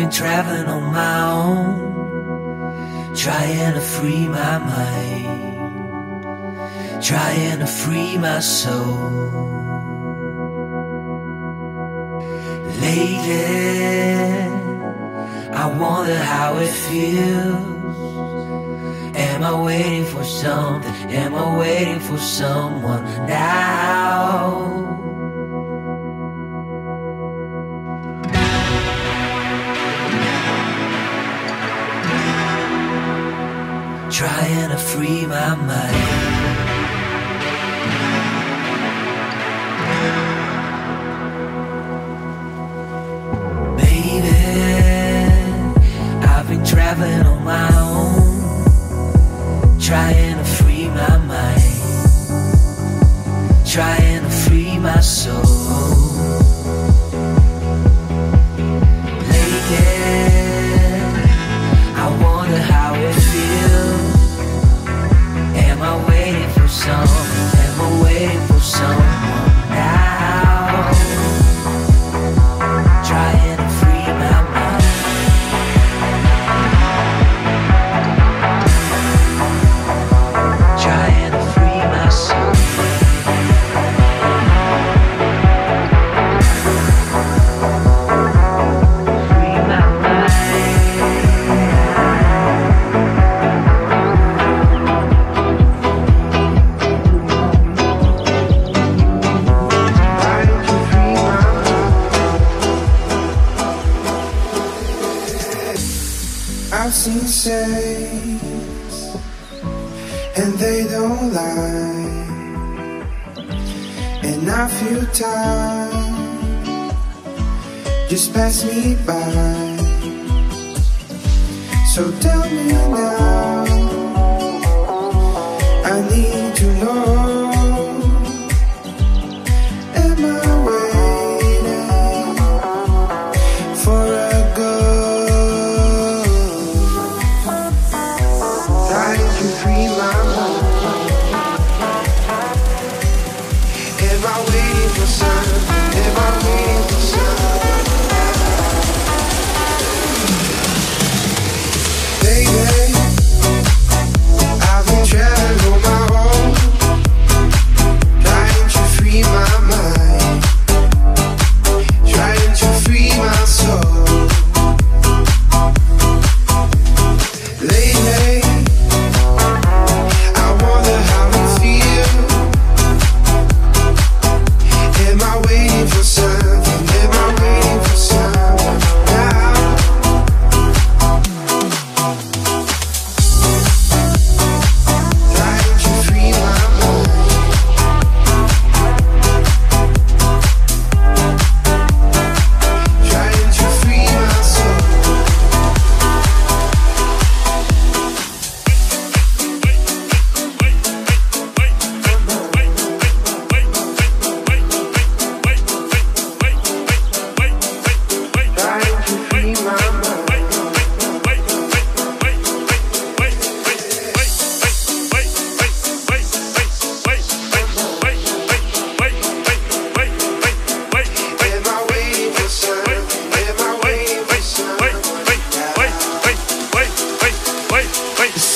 Been traveling on my own, trying to free my mind, trying to free my soul. Lately, I wonder how it feels. Am I waiting for something? Am I waiting for someone now? Free my mind. Baby, I've been traveling on my own, trying to free my mind, trying to free my soul. I've seen saints and they don't lie, and I feel time just pass me by. So tell me now,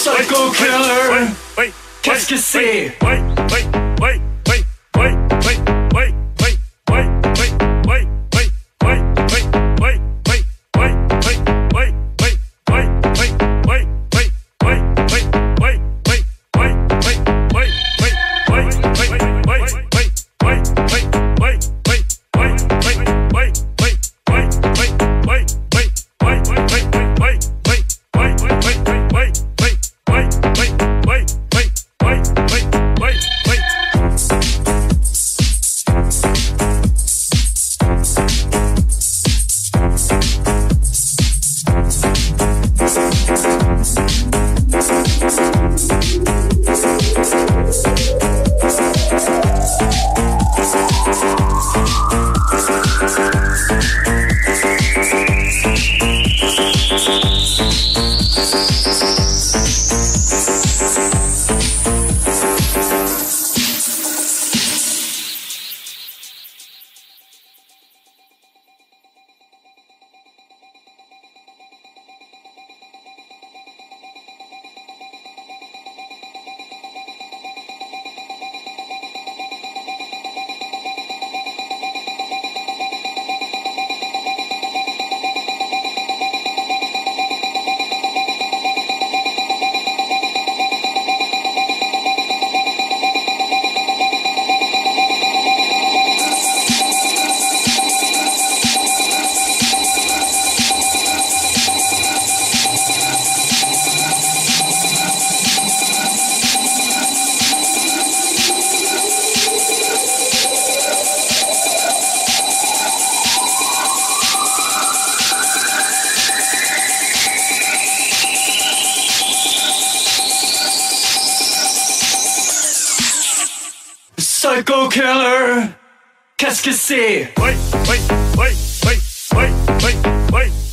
Psycho killer, qu'est-ce que c'est? psycho killer. Qu'est-ce que c'est? Wait, wait, wait, wait, wait, wait, wait.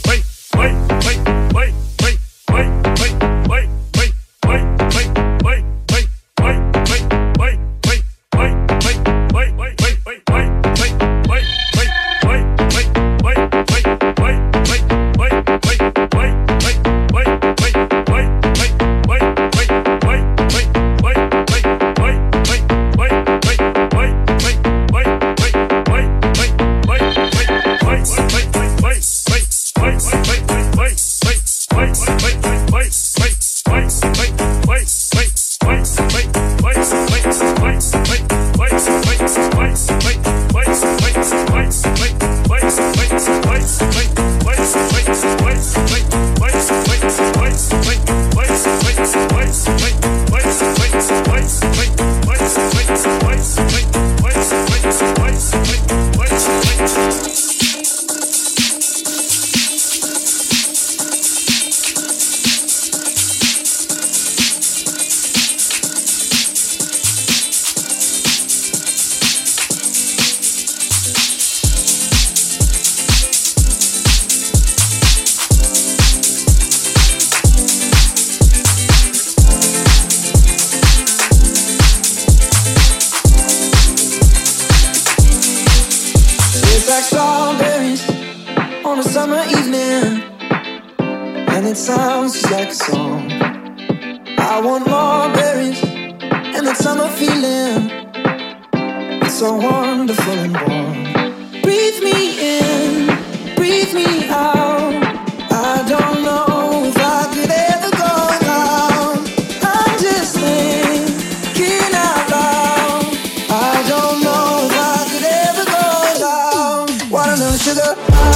to the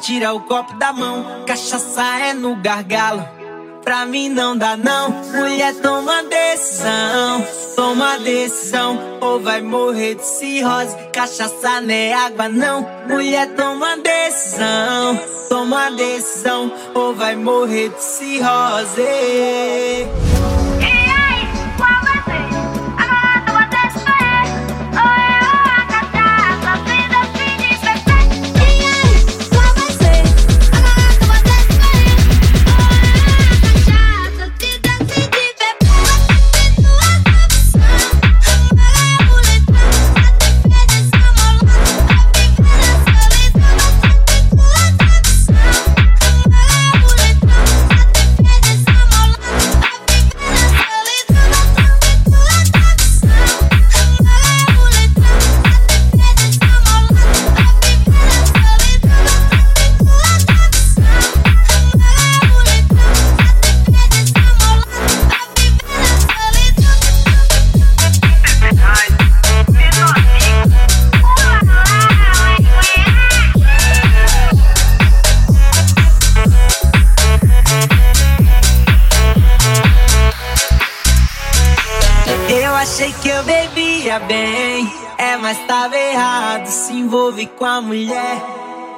tira o copo da mão. Cachaça é no gargalo. Pra mim não dá não. Mulher, toma decisão. Toma decisão. Ou vai morrer de cirrose. Cachaça não é água não. Mulher, toma decisão. Toma decisão. Ou vai morrer de cirrose. bem, é, mas tava errado. Se envolve com a mulher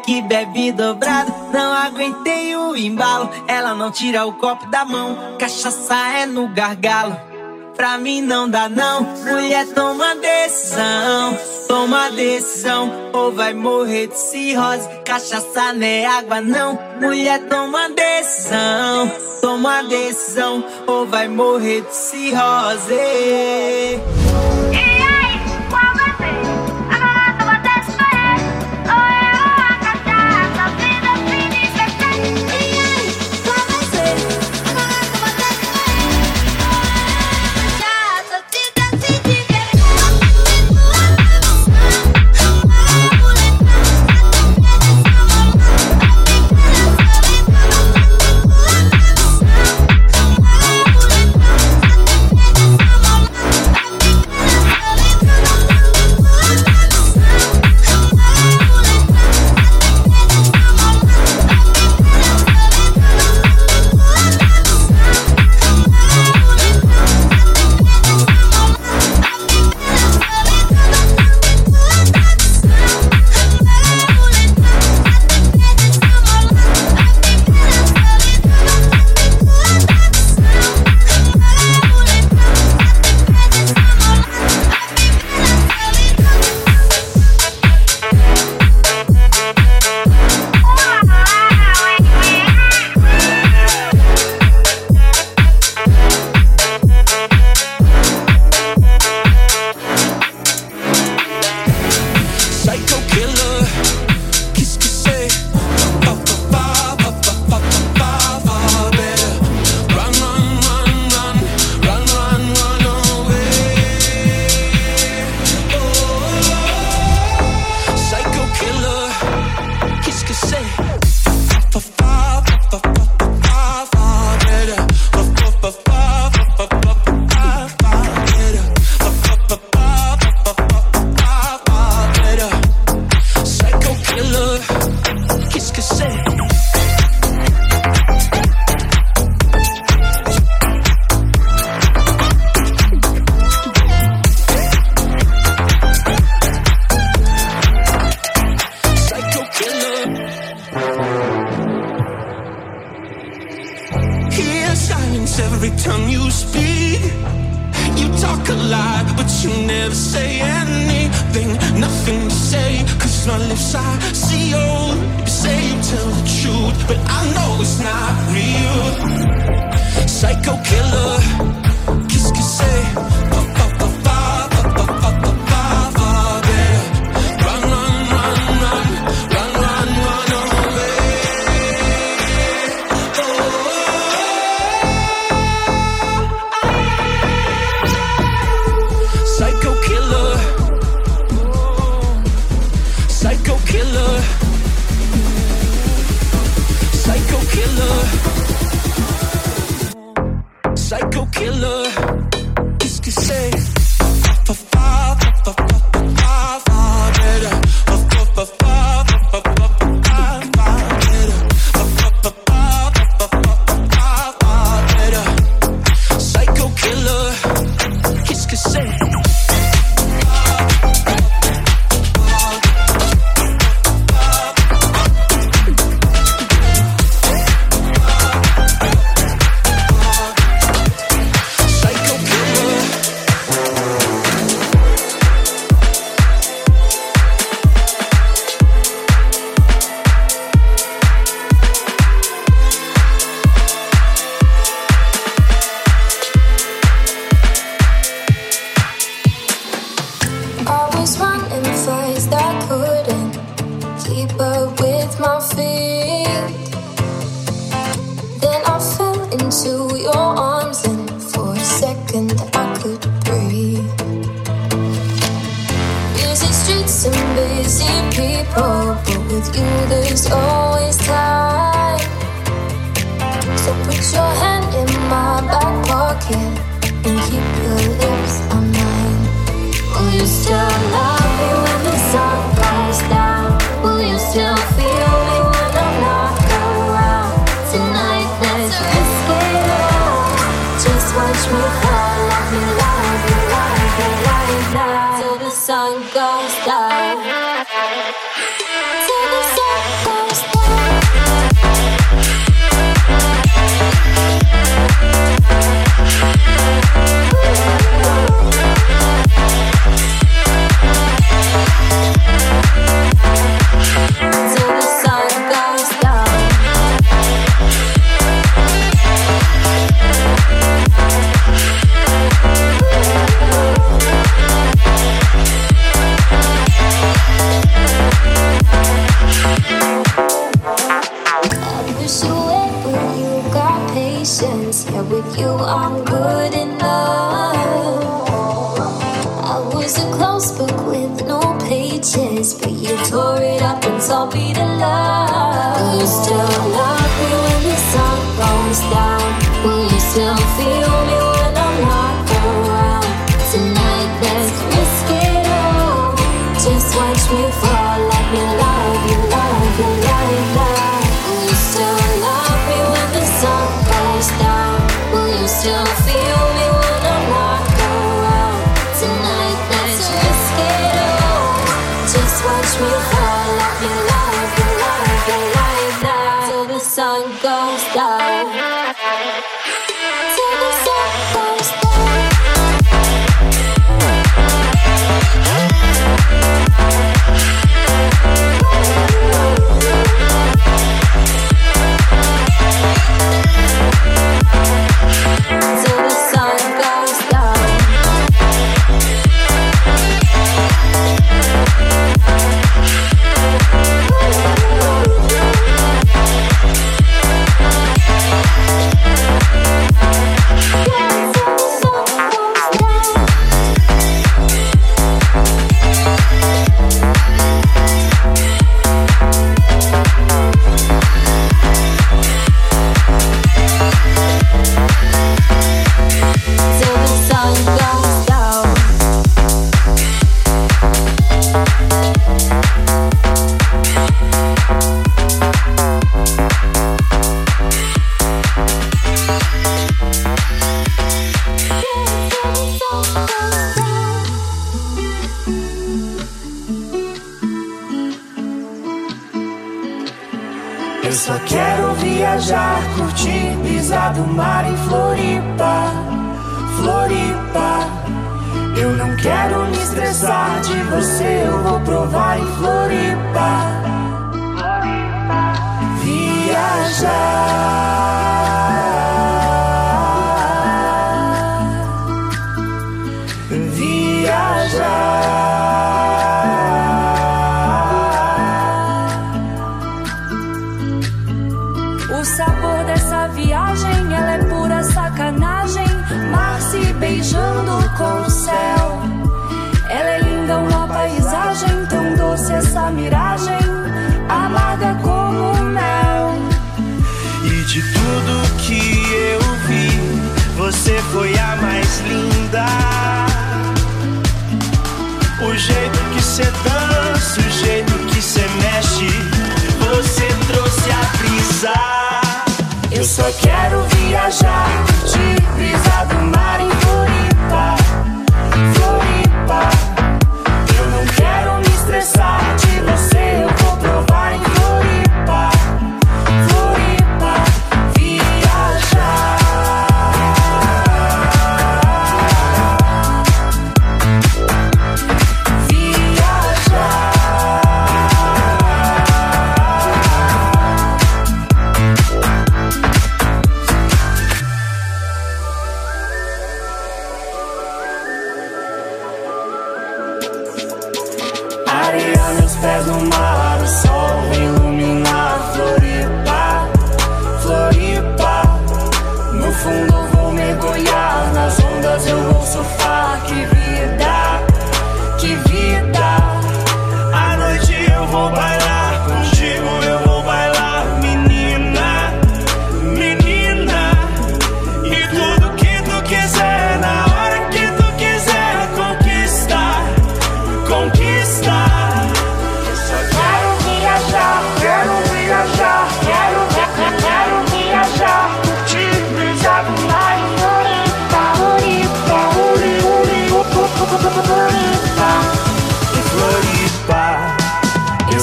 que bebe dobrado. Não aguentei o embalo, ela não tira o copo da mão. Cachaça é no gargalo, pra mim não dá não. Mulher, toma decisão, toma decisão. Ou vai morrer de cirrose, cachaça não é água não. Mulher, toma decisão, toma decisão. Ou vai morrer de cirrose.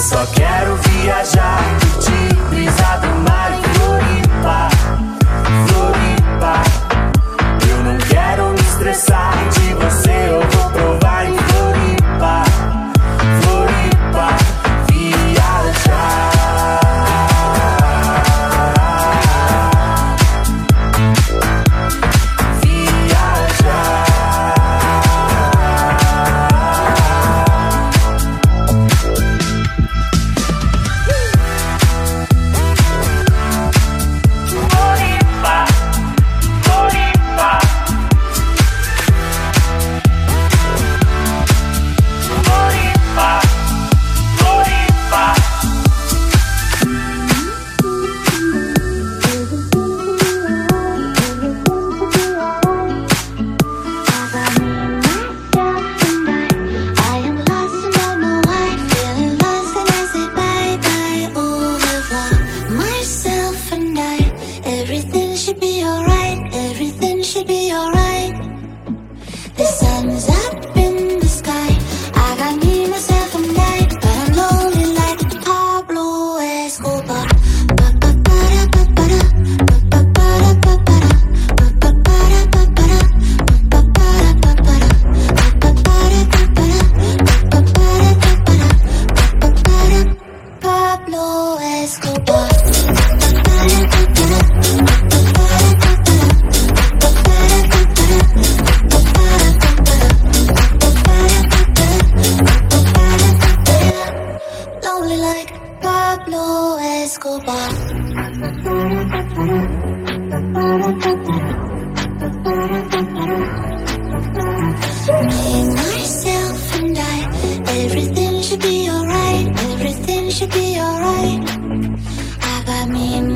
Só quero viajar, curtir, brisa do mar e Floripa. Me,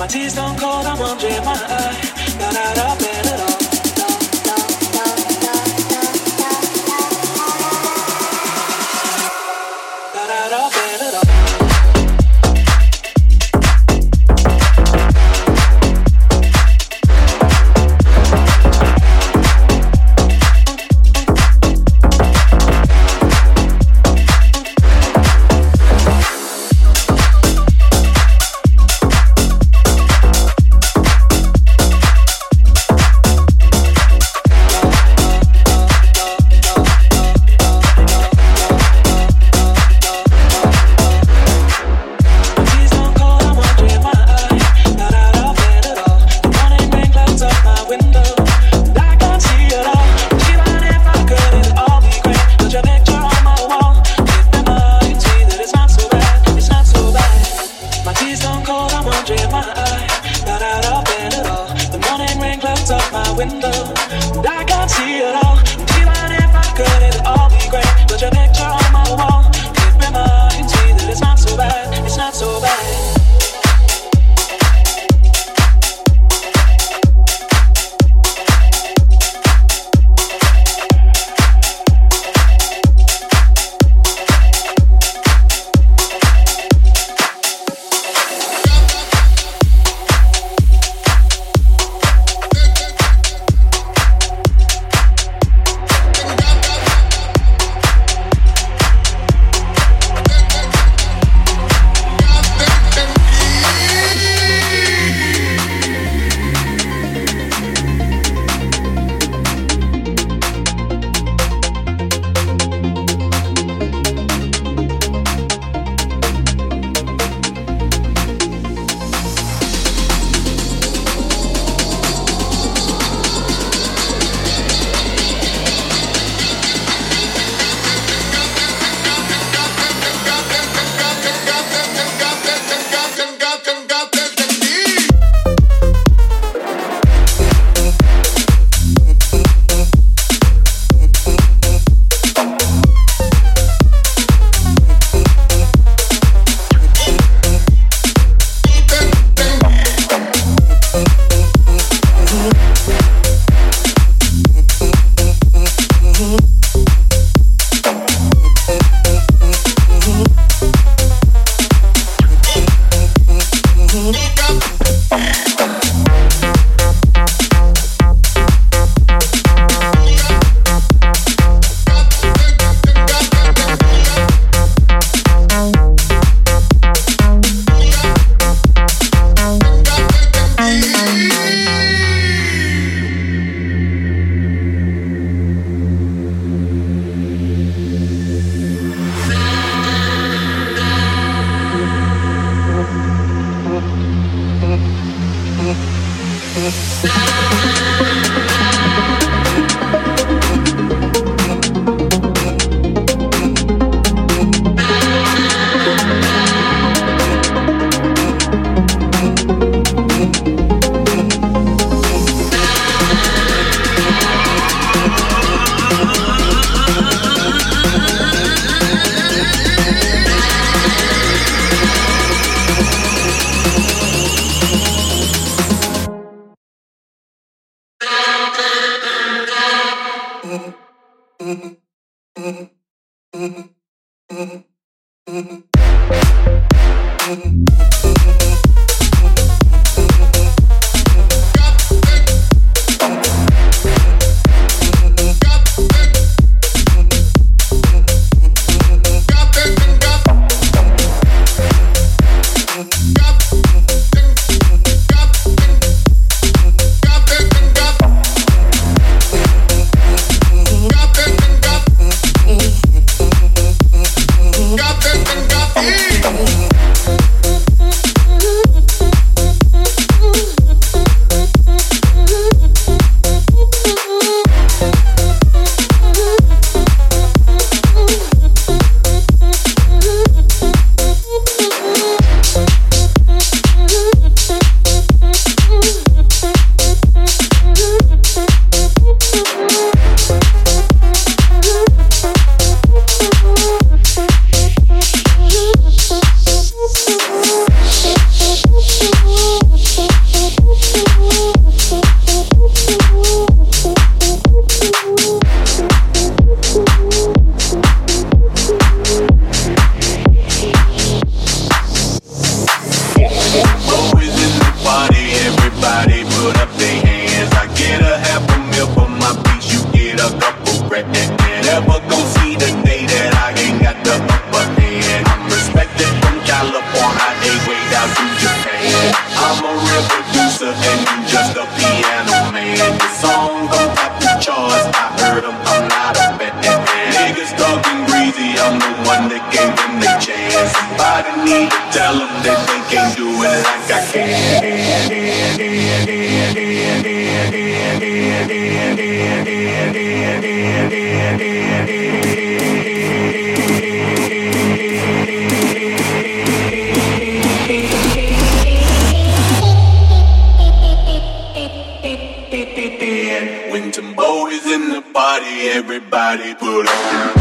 My tears don't cold, I'm wondering why I got out of bed. Winter mode is in the body, everybody put on.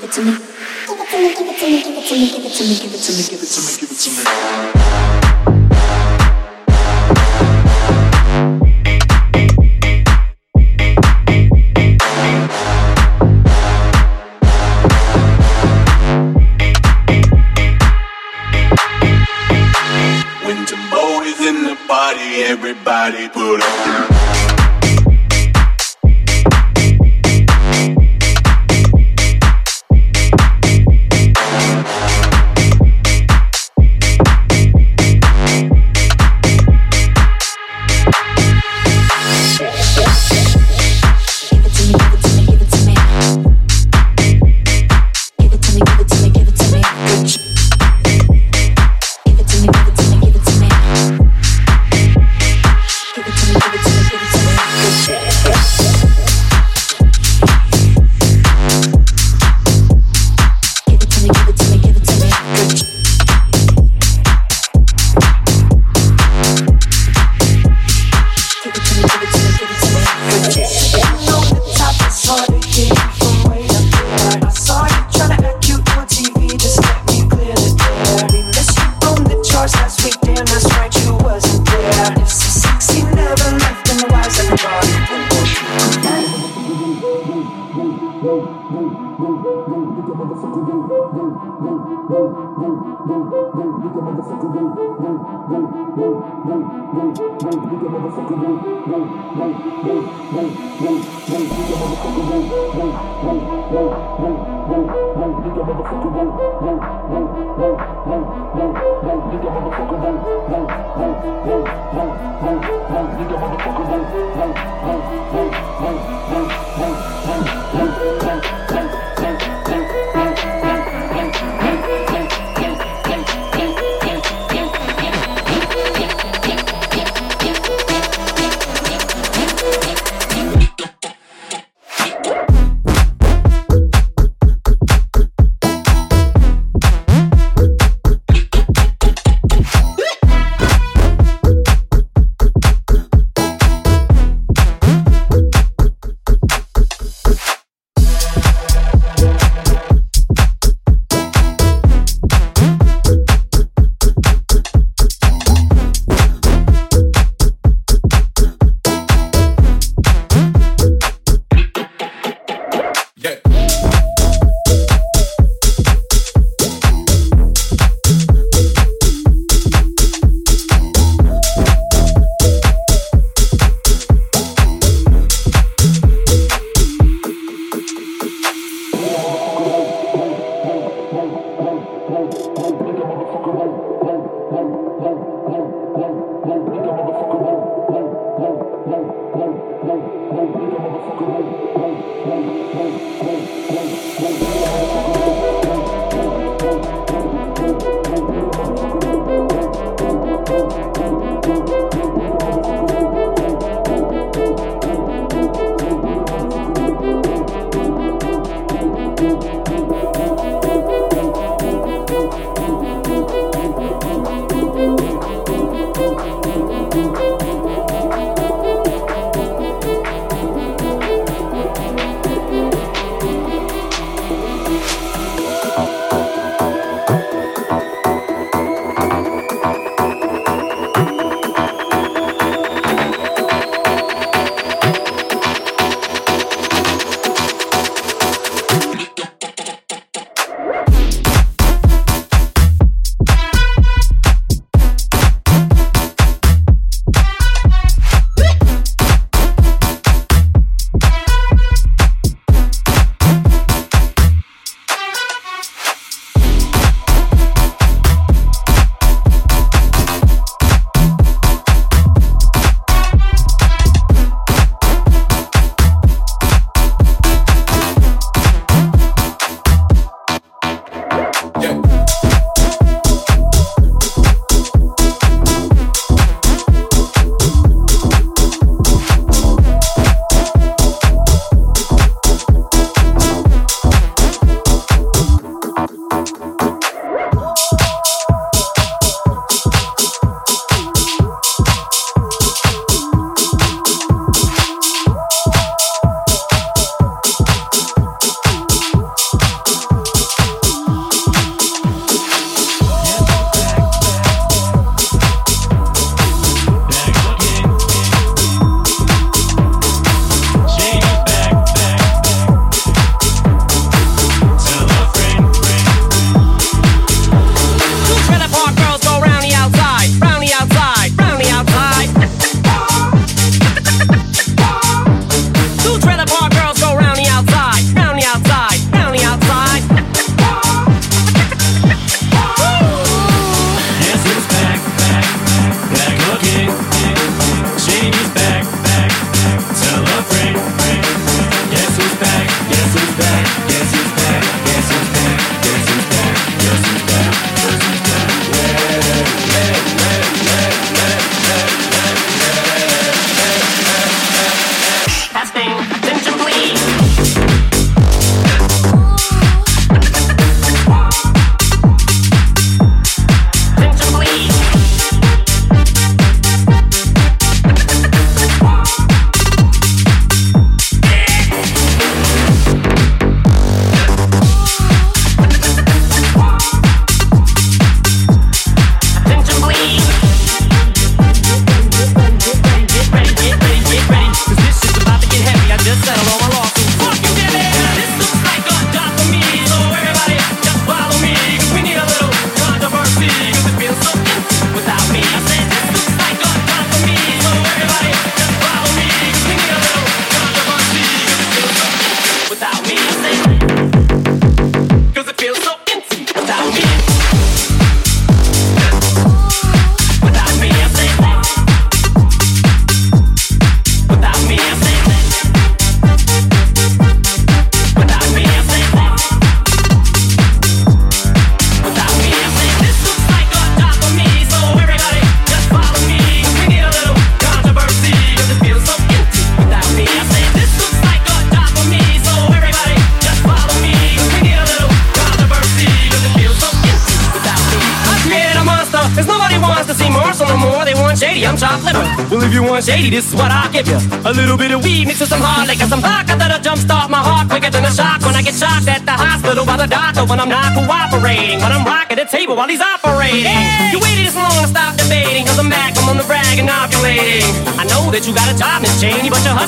give it to me. Give it to me, give it to me, give it to me, give it to me, give it to me, give it to me, give it to me. Everybody put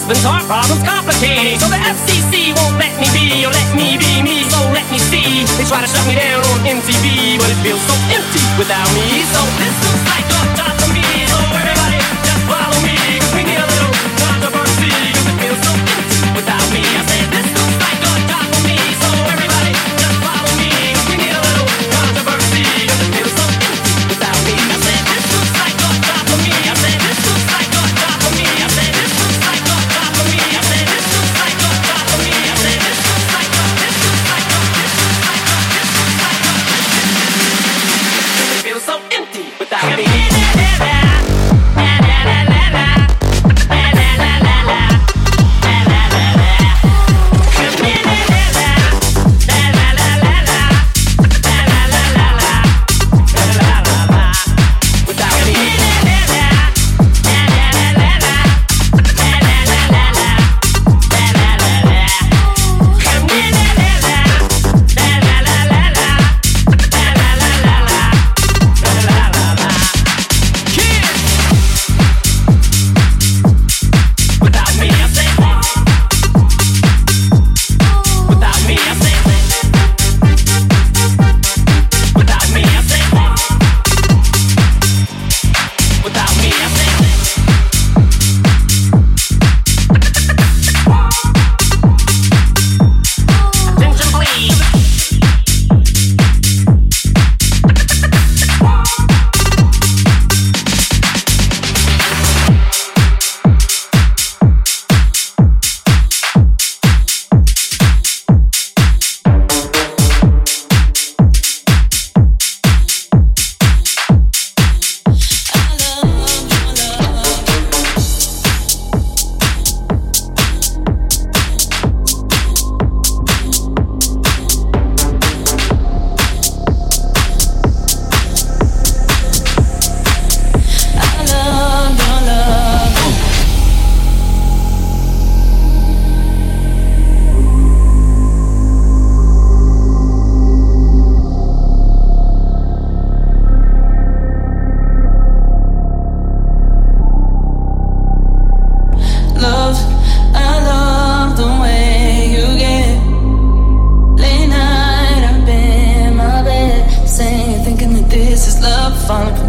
husband's heart problem's complicating. So the FCC late